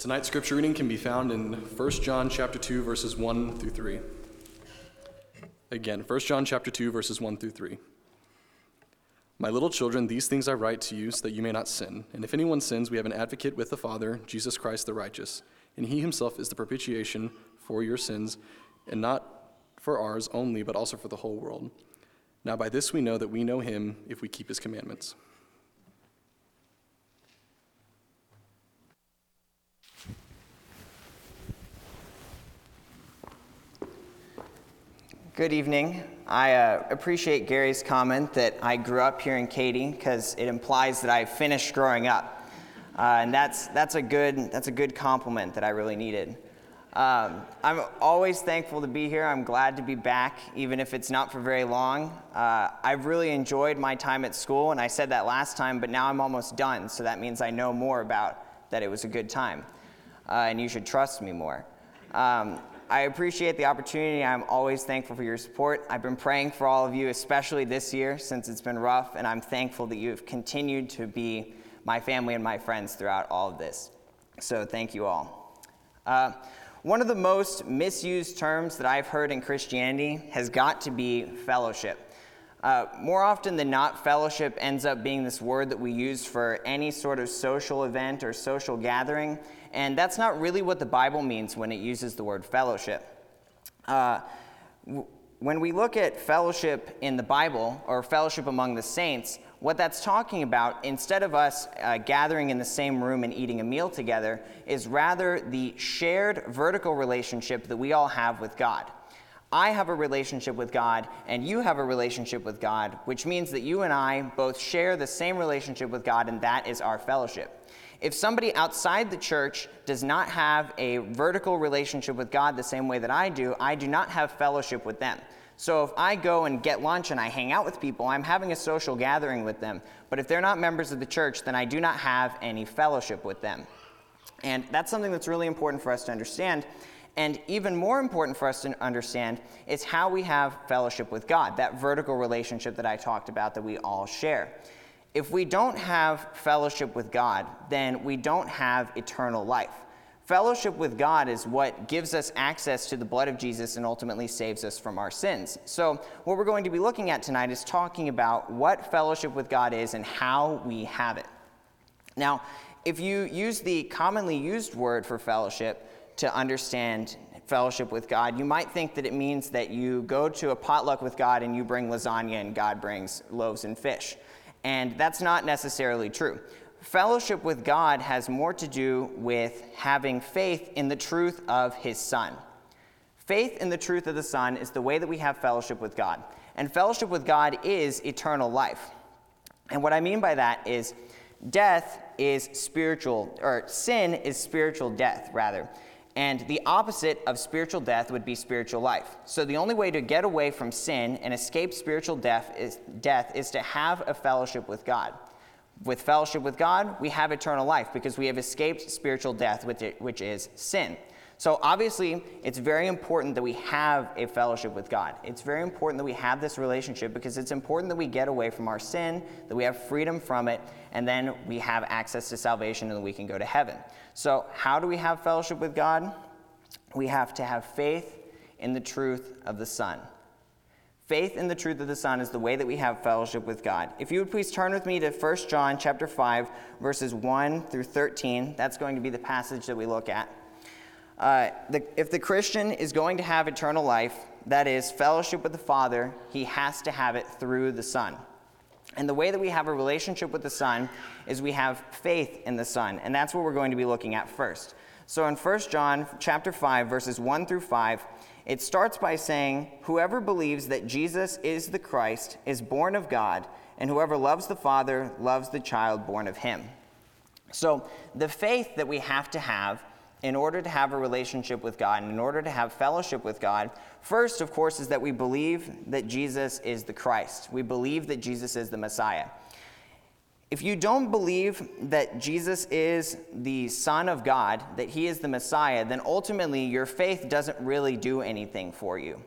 Tonight's scripture reading can be found in 1 John chapter 2 verses 1 through 3. Again, 1 John chapter 2 verses 1 through 3. My little children, these things I write to you so that you may not sin. And if anyone sins, we have an advocate with the Father, Jesus Christ the righteous. And he himself is the propitiation for your sins, and not for ours only, but also for the whole world. Now by this we know that we know him if we keep his commandments. Good evening. I uh, appreciate Gary's comment that I grew up here in Katy because it implies that I finished growing up, uh, and that's that's a good that's a good compliment that I really needed. Um, I'm always thankful to be here. I'm glad to be back, even if it's not for very long. Uh, I've really enjoyed my time at school, and I said that last time, but now I'm almost done, so that means I know more about that it was a good time, uh, and you should trust me more. Um, I appreciate the opportunity. I'm always thankful for your support. I've been praying for all of you, especially this year since it's been rough, and I'm thankful that you have continued to be my family and my friends throughout all of this. So thank you all. Uh, one of the most misused terms that I've heard in Christianity has got to be fellowship. Uh, more often than not, fellowship ends up being this word that we use for any sort of social event or social gathering, and that's not really what the Bible means when it uses the word fellowship. Uh, w- when we look at fellowship in the Bible, or fellowship among the saints, what that's talking about, instead of us uh, gathering in the same room and eating a meal together, is rather the shared vertical relationship that we all have with God. I have a relationship with God, and you have a relationship with God, which means that you and I both share the same relationship with God, and that is our fellowship. If somebody outside the church does not have a vertical relationship with God the same way that I do, I do not have fellowship with them. So if I go and get lunch and I hang out with people, I'm having a social gathering with them. But if they're not members of the church, then I do not have any fellowship with them. And that's something that's really important for us to understand. And even more important for us to understand is how we have fellowship with God, that vertical relationship that I talked about that we all share. If we don't have fellowship with God, then we don't have eternal life. Fellowship with God is what gives us access to the blood of Jesus and ultimately saves us from our sins. So, what we're going to be looking at tonight is talking about what fellowship with God is and how we have it. Now, if you use the commonly used word for fellowship to understand fellowship with God, you might think that it means that you go to a potluck with God and you bring lasagna and God brings loaves and fish. And that's not necessarily true. Fellowship with God has more to do with having faith in the truth of His Son. Faith in the truth of the Son is the way that we have fellowship with God. And fellowship with God is eternal life. And what I mean by that is death is spiritual, or sin is spiritual death, rather. And the opposite of spiritual death would be spiritual life. So the only way to get away from sin and escape spiritual death is, death is to have a fellowship with God. With fellowship with God, we have eternal life because we have escaped spiritual death, which is sin. So obviously, it's very important that we have a fellowship with God. It's very important that we have this relationship because it's important that we get away from our sin, that we have freedom from it, and then we have access to salvation and we can go to heaven. So, how do we have fellowship with God? We have to have faith in the truth of the Son. Faith in the truth of the Son is the way that we have fellowship with God. If you would please turn with me to 1 John chapter 5 verses 1 through 13, that's going to be the passage that we look at. Uh, the, if the Christian is going to have eternal life, that is, fellowship with the Father, he has to have it through the Son. And the way that we have a relationship with the Son is we have faith in the Son, and that's what we're going to be looking at first. So in 1 John chapter 5 verses 1 through 5, it starts by saying, "Whoever believes that Jesus is the Christ is born of God, and whoever loves the Father loves the child born of him." So, the faith that we have to have in order to have a relationship with God and in order to have fellowship with God, first, of course, is that we believe that Jesus is the Christ. We believe that Jesus is the Messiah. If you don't believe that Jesus is the Son of God, that he is the Messiah, then ultimately your faith doesn't really do anything for you.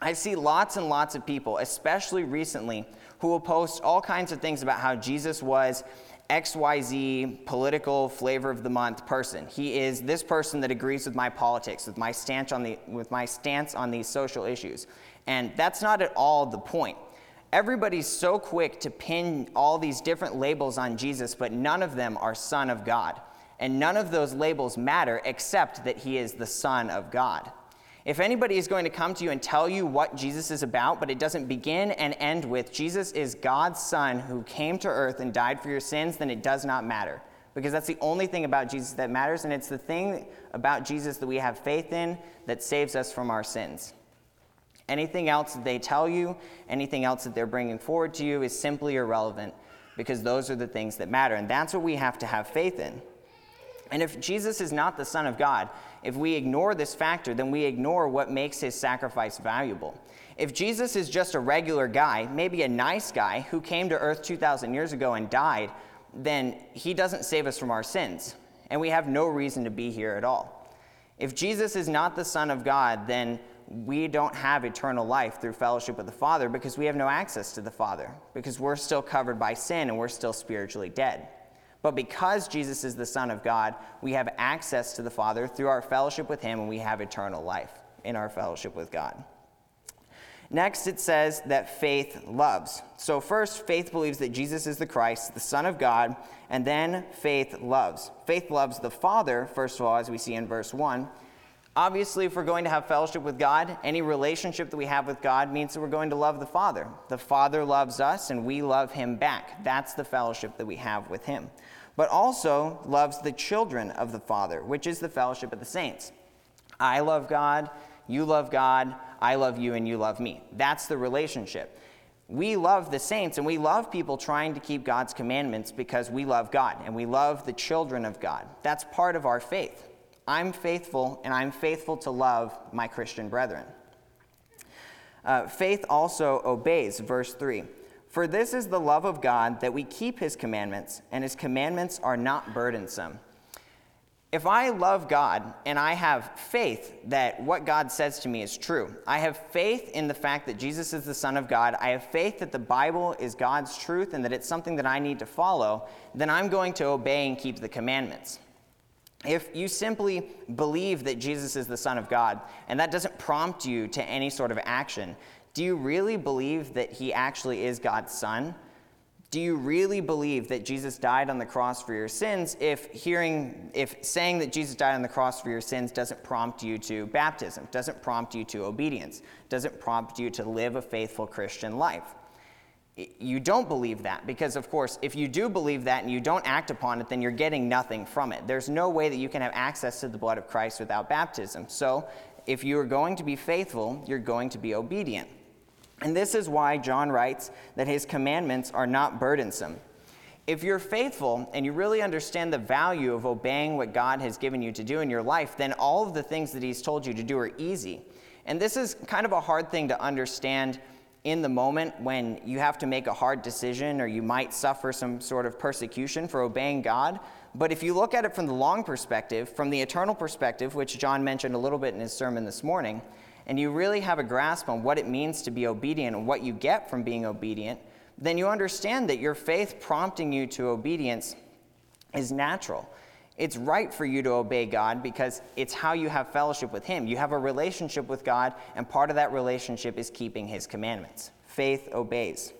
I see lots and lots of people, especially recently, who will post all kinds of things about how Jesus was XYZ political flavor of the month person. He is this person that agrees with my politics, with my stance on, the, with my stance on these social issues. And that's not at all the point. Everybody's so quick to pin all these different labels on Jesus, but none of them are Son of God. And none of those labels matter except that he is the Son of God. If anybody is going to come to you and tell you what Jesus is about, but it doesn't begin and end with Jesus is God's Son who came to earth and died for your sins, then it does not matter. Because that's the only thing about Jesus that matters, and it's the thing about Jesus that we have faith in that saves us from our sins. Anything else that they tell you, anything else that they're bringing forward to you is simply irrelevant because those are the things that matter. And that's what we have to have faith in. And if Jesus is not the Son of God, if we ignore this factor, then we ignore what makes his sacrifice valuable. If Jesus is just a regular guy, maybe a nice guy who came to earth 2,000 years ago and died, then he doesn't save us from our sins, and we have no reason to be here at all. If Jesus is not the Son of God, then we don't have eternal life through fellowship with the Father because we have no access to the Father, because we're still covered by sin and we're still spiritually dead. But because Jesus is the Son of God, we have access to the Father through our fellowship with Him, and we have eternal life in our fellowship with God. Next, it says that faith loves. So, first, faith believes that Jesus is the Christ, the Son of God, and then faith loves. Faith loves the Father, first of all, as we see in verse 1. Obviously, if we're going to have fellowship with God, any relationship that we have with God means that we're going to love the Father. The Father loves us, and we love Him back. That's the fellowship that we have with Him but also loves the children of the Father, which is the fellowship of the saints. I love God, you love God, I love you, and you love me. That's the relationship. We love the saints and we love people trying to keep God's commandments because we love God and we love the children of God. That's part of our faith. I'm faithful and I'm faithful to love my Christian brethren. Uh, faith also obeys, verse 3. For this is the love of God that we keep his commandments, and his commandments are not burdensome. If I love God and I have faith that what God says to me is true, I have faith in the fact that Jesus is the Son of God, I have faith that the Bible is God's truth and that it's something that I need to follow, then I'm going to obey and keep the commandments. If you simply believe that Jesus is the Son of God and that doesn't prompt you to any sort of action, do you really believe that he actually is God's son? Do you really believe that Jesus died on the cross for your sins if hearing if saying that Jesus died on the cross for your sins doesn't prompt you to baptism, doesn't prompt you to obedience, doesn't prompt you to live a faithful Christian life? You don't believe that because, of course, if you do believe that and you don't act upon it, then you're getting nothing from it. There's no way that you can have access to the blood of Christ without baptism. So, if you are going to be faithful, you're going to be obedient. And this is why John writes that his commandments are not burdensome. If you're faithful and you really understand the value of obeying what God has given you to do in your life, then all of the things that he's told you to do are easy. And this is kind of a hard thing to understand in the moment when you have to make a hard decision or you might suffer some sort of persecution for obeying God. But if you look at it from the long perspective, from the eternal perspective, which John mentioned a little bit in his sermon this morning, and you really have a grasp on what it means to be obedient and what you get from being obedient, then you understand that your faith prompting you to obedience is natural. It's right for you to obey God because it's how you have fellowship with Him. You have a relationship with God, and part of that relationship is keeping His commandments. Faith obeys.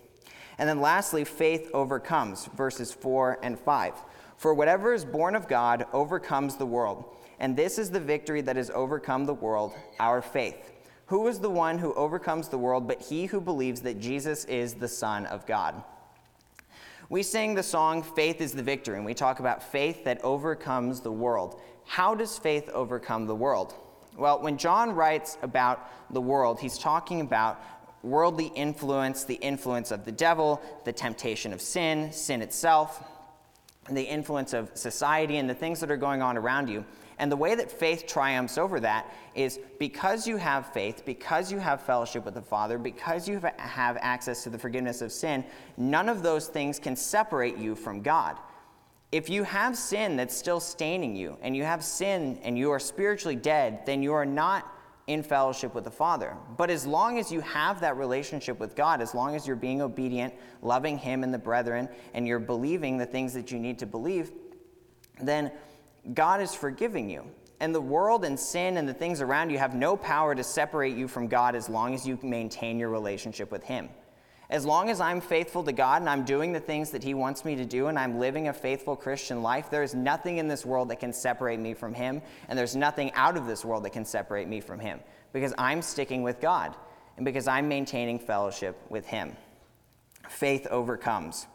And then lastly, faith overcomes, verses 4 and 5. For whatever is born of God overcomes the world. And this is the victory that has overcome the world, our faith. Who is the one who overcomes the world but he who believes that Jesus is the Son of God? We sing the song Faith is the Victory, and we talk about faith that overcomes the world. How does faith overcome the world? Well, when John writes about the world, he's talking about worldly influence, the influence of the devil, the temptation of sin, sin itself, the influence of society, and the things that are going on around you. And the way that faith triumphs over that is because you have faith, because you have fellowship with the Father, because you have access to the forgiveness of sin, none of those things can separate you from God. If you have sin that's still staining you, and you have sin and you are spiritually dead, then you are not in fellowship with the Father. But as long as you have that relationship with God, as long as you're being obedient, loving Him and the brethren, and you're believing the things that you need to believe, then God is forgiving you. And the world and sin and the things around you have no power to separate you from God as long as you maintain your relationship with Him. As long as I'm faithful to God and I'm doing the things that He wants me to do and I'm living a faithful Christian life, there is nothing in this world that can separate me from Him, and there's nothing out of this world that can separate me from Him because I'm sticking with God and because I'm maintaining fellowship with Him. Faith overcomes.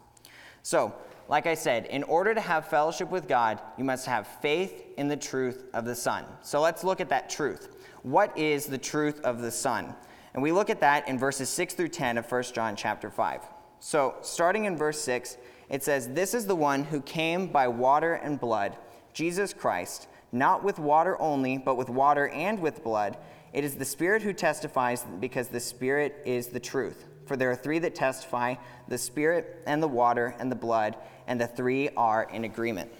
So, like I said, in order to have fellowship with God, you must have faith in the truth of the Son. So let's look at that truth. What is the truth of the Son? And we look at that in verses 6 through 10 of 1 John chapter 5. So, starting in verse 6, it says, This is the one who came by water and blood, Jesus Christ, not with water only, but with water and with blood. It is the Spirit who testifies, because the Spirit is the truth. For there are three that testify the Spirit, and the water, and the blood, and the three are in agreement.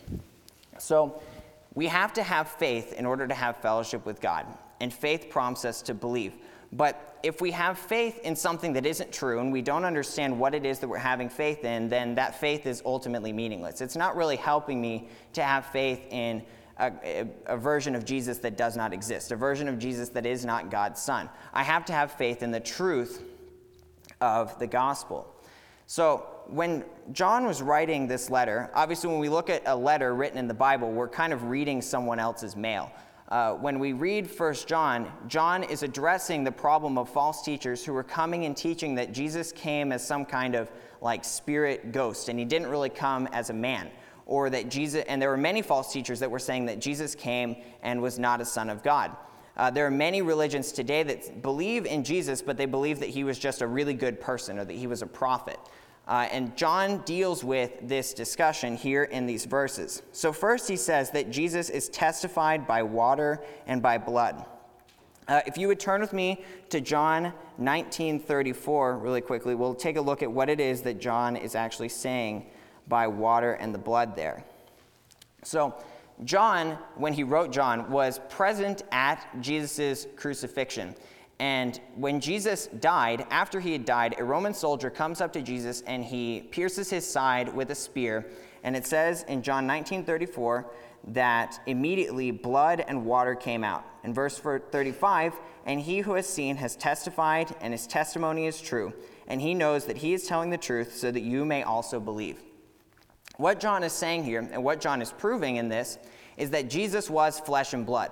So, we have to have faith in order to have fellowship with God, and faith prompts us to believe. But if we have faith in something that isn't true and we don't understand what it is that we're having faith in, then that faith is ultimately meaningless. It's not really helping me to have faith in a, a, version of Jesus that does not exist, a version of Jesus that is not God's Son. I have to have faith in the truth of the gospel. So, when John was writing this letter, obviously, when we look at a letter written in the Bible, we're kind of reading someone else's mail. Uh, when we read 1 John, John is addressing the problem of false teachers who were coming and teaching that Jesus came as some kind of like spirit ghost, and he didn't really come as a man. Or that Jesus, and there were many false teachers that were saying that Jesus came and was not a son of God. Uh, there are many religions today that believe in Jesus, but they believe that he was just a really good person or that he was a prophet. Uh, and John deals with this discussion here in these verses. So, first, he says that Jesus is testified by water and by blood. Uh, if you would turn with me to John 19:34 really quickly, we'll take a look at what it is that John is actually saying by water and the blood there. So, John, when he wrote John, was present at Jesus' crucifixion. And when Jesus died, after he had died, a Roman soldier comes up to Jesus and he pierces his side with a spear. And it says in John 19:34 that immediately blood and water came out. In verse 35, and he who has seen has testified, and his testimony is true, and he knows that he is telling the truth, so that you may also believe. What John is saying here, and what John is proving in this, is that Jesus was flesh and blood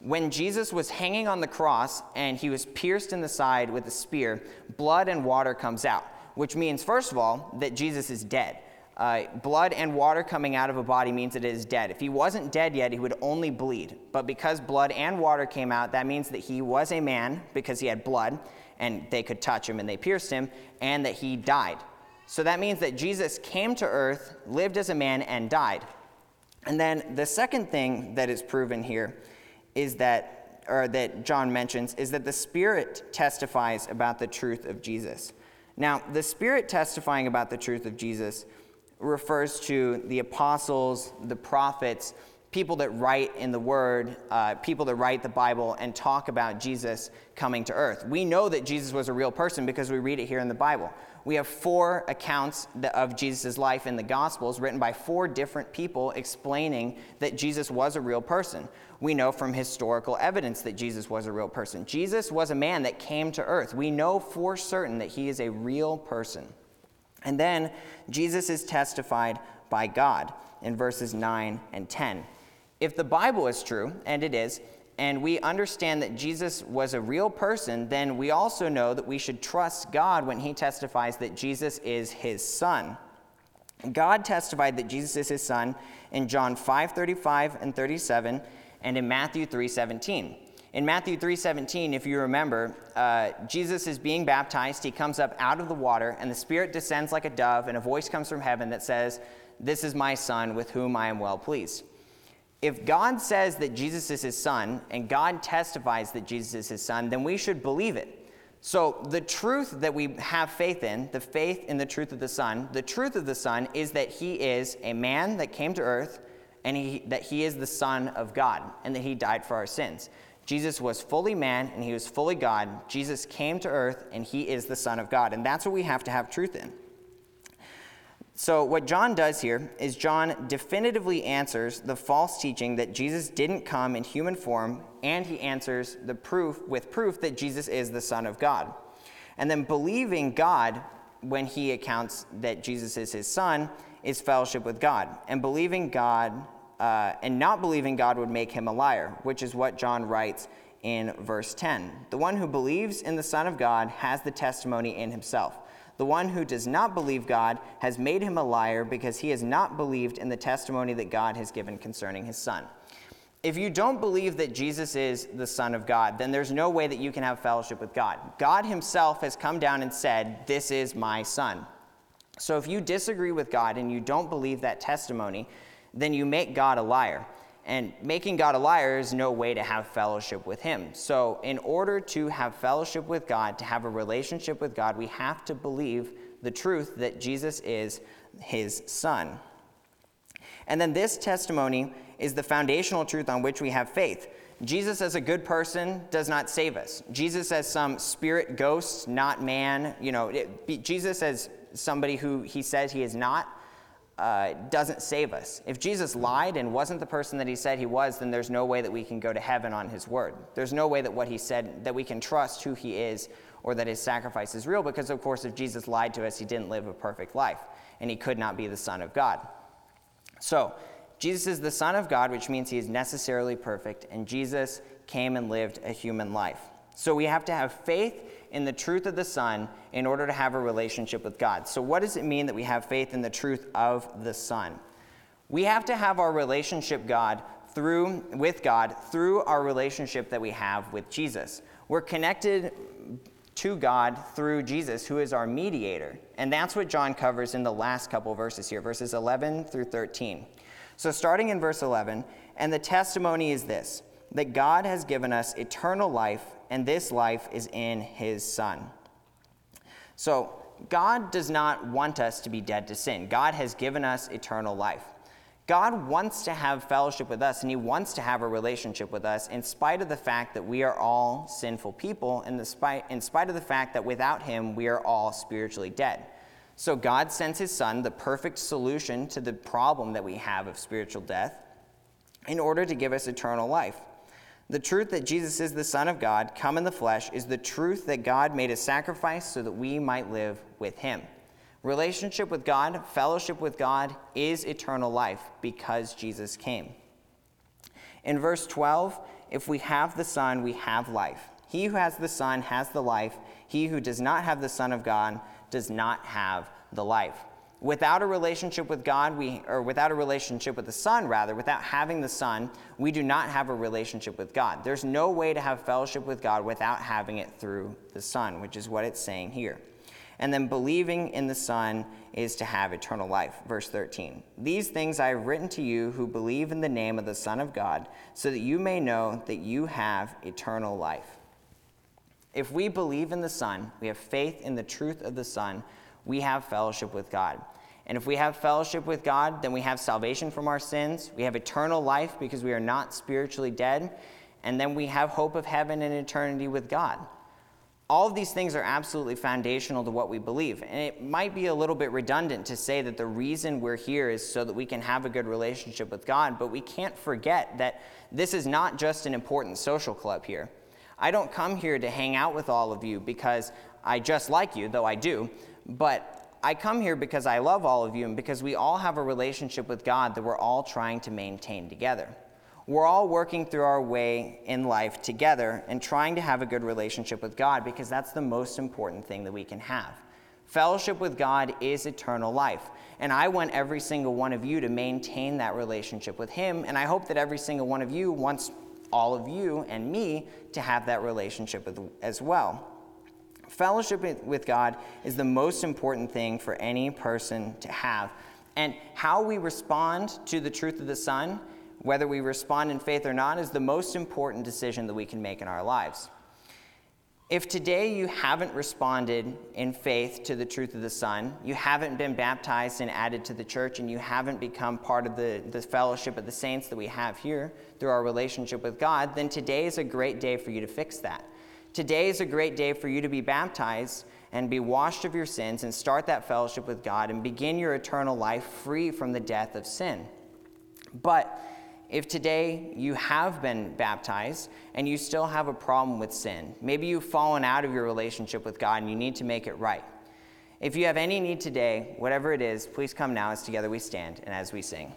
when Jesus was hanging on the cross and he was pierced in the side with a spear, blood and water comes out, which means, first of all, that Jesus is dead. Uh, blood and water coming out of a body means that it is dead. If he wasn't dead yet, he would only bleed. But because blood and water came out, that means that he was a man because he had blood and they could touch him and they pierced him, and that he died. So that means that Jesus came to earth, lived as a man, and died. And then the second thing that is proven here is that, or that John mentions, is that the Spirit testifies about the truth of Jesus. Now, the Spirit testifying about the truth of Jesus refers to the apostles, the prophets, people that write in the Word, uh, people that write the Bible and talk about Jesus coming to earth. We know that Jesus was a real person because we read it here in the Bible. We have four accounts of Jesus' life in the Gospels written by four different people explaining that Jesus was a real person we know from historical evidence that Jesus was a real person. Jesus was a man that came to earth. We know for certain that he is a real person. And then Jesus is testified by God in verses 9 and 10. If the Bible is true, and it is, and we understand that Jesus was a real person, then we also know that we should trust God when he testifies that Jesus is his son. God testified that Jesus is his son in John 5 35 and 37 and in Matthew 3:17. In Matthew 3:17, if you remember, uh, Jesus is being baptized. He comes up out of the water, and the Spirit descends like a dove, and a voice comes from heaven that says, "This is my Son, with whom I am well pleased." If God says that Jesus is His Son, and God testifies that Jesus is His Son, then we should believe it. So, the truth that we have faith in, the faith in the truth of the Son, the truth of the Son is that He is a man that came to earth and he, that he is the Son of God and that he died for our sins. Jesus was fully man and he was fully God. Jesus came to earth and he is the Son of God. And that's what we have to have truth in. So, what John does here is John definitively answers the false teaching that Jesus didn't come in human form, and he answers the proof with proof that Jesus is the Son of God. And then believing God when he accounts that Jesus is his Son is fellowship with God. And believing God uh, and not believing God would make him a liar, which is what John writes in verse 10. The one who believes in the Son of God has the testimony in himself. The one who does not believe God has made him a liar because he has not believed in the testimony that God has given concerning his Son. If you don't believe that Jesus is the Son of God, then there's no way that you can have fellowship with God. God himself has come down and said, This is my Son. So if you disagree with God and you don't believe that testimony, then you make God a liar. And making God a liar is no way to have fellowship with Him. So, in order to have fellowship with God, to have a relationship with God, we have to believe the truth that Jesus is His Son. And then this testimony is the foundational truth on which we have faith. Jesus, as a good person, does not save us. Jesus, as some spirit ghost, not man, you know, it, Jesus, as somebody who he says he is not, uh, doesn't save us. If Jesus lied and wasn't the person that he said he was, then there's no way that we can go to heaven on his word. There's no way that what he said, that we can trust who he is or that his sacrifice is real, because of course, if Jesus lied to us, he didn't live a perfect life and he could not be the Son of God. So, Jesus is the Son of God, which means he is necessarily perfect, and Jesus came and lived a human life. So we have to have faith in the truth of the Son in order to have a relationship with God. So, what does it mean that we have faith in the truth of the Son? We have to have our relationship God through with God through our relationship that we have with Jesus. We're connected to God through Jesus, who is our mediator. And that's what John covers in the last couple verses here, verses 11 through 13. So, starting in verse 11, and the testimony is this that God has given us eternal life and this life is in his Son. So, God does not want us to be dead to sin. God has given us eternal life. God wants to have fellowship with us and He wants to have a relationship with us in spite of the fact that we are all sinful people, and in spite of the fact that without Him we are all spiritually dead. So God sends His Son, the perfect solution to the problem that we have of spiritual death, in order to give us eternal life. The truth that Jesus is the Son of God, come in the flesh, is the truth that God made a sacrifice so that we might live with Him. Relationship with God, fellowship with God, is eternal life because Jesus came. In verse 12, if we have the Son, we have life. He who has the Son has the life. He who does not have the Son of God does not have the life. Without a relationship with God, we, or without a relationship with the Son, rather, without having the Son, we do not have a relationship with God. There's no way to have fellowship with God without having it through the Son, which is what it's saying here. And then believing in the Son is to have eternal life. Verse 13. These things I have written to you who believe in the name of the Son of God, so that you may know that you have eternal life. If we believe in the Son, we have faith in the truth of the Son we have fellowship with God. And if we have fellowship with God, then we have salvation from our sins. We have eternal life because we are not spiritually dead. And then we have hope of heaven and eternity with God. All of these things are absolutely foundational to what we believe. And it might be a little bit redundant to say that the reason we're here is so that we can have a good relationship with God, but we can't forget that this is not just an important social club here. I don't come here to hang out with all of you because I just like you, though I do. But I come here because I love all of you and because we all have a relationship with God that we're all trying to maintain together. We're all working through our way in life together and trying to have a good relationship with God because that's the most important thing that we can have. Fellowship with God is eternal life. And I want every single one of you to maintain that relationship with Him. And I hope that every single one of you wants all of you and me to have that relationship with, as well. Fellowship with God is the most important thing for any person to have. And how we respond to the truth of the Son, whether we respond in faith or not, is the most important decision that we can make in our lives. If today you haven't responded in faith to the truth of the Son, you haven't been baptized and added to the church, and you haven't become part of the, the fellowship of the saints that we have here through our relationship with God, then today is a great day for you to fix that. Today is a great day for you to be baptized and be washed of your sins and start that fellowship with God and begin your eternal life free from the death of sin. But if today you have been baptized and you still have a problem with sin, maybe you've fallen out of your relationship with God and you need to make it right. If you have any need today, whatever it is, please come now as together we stand and as we sing.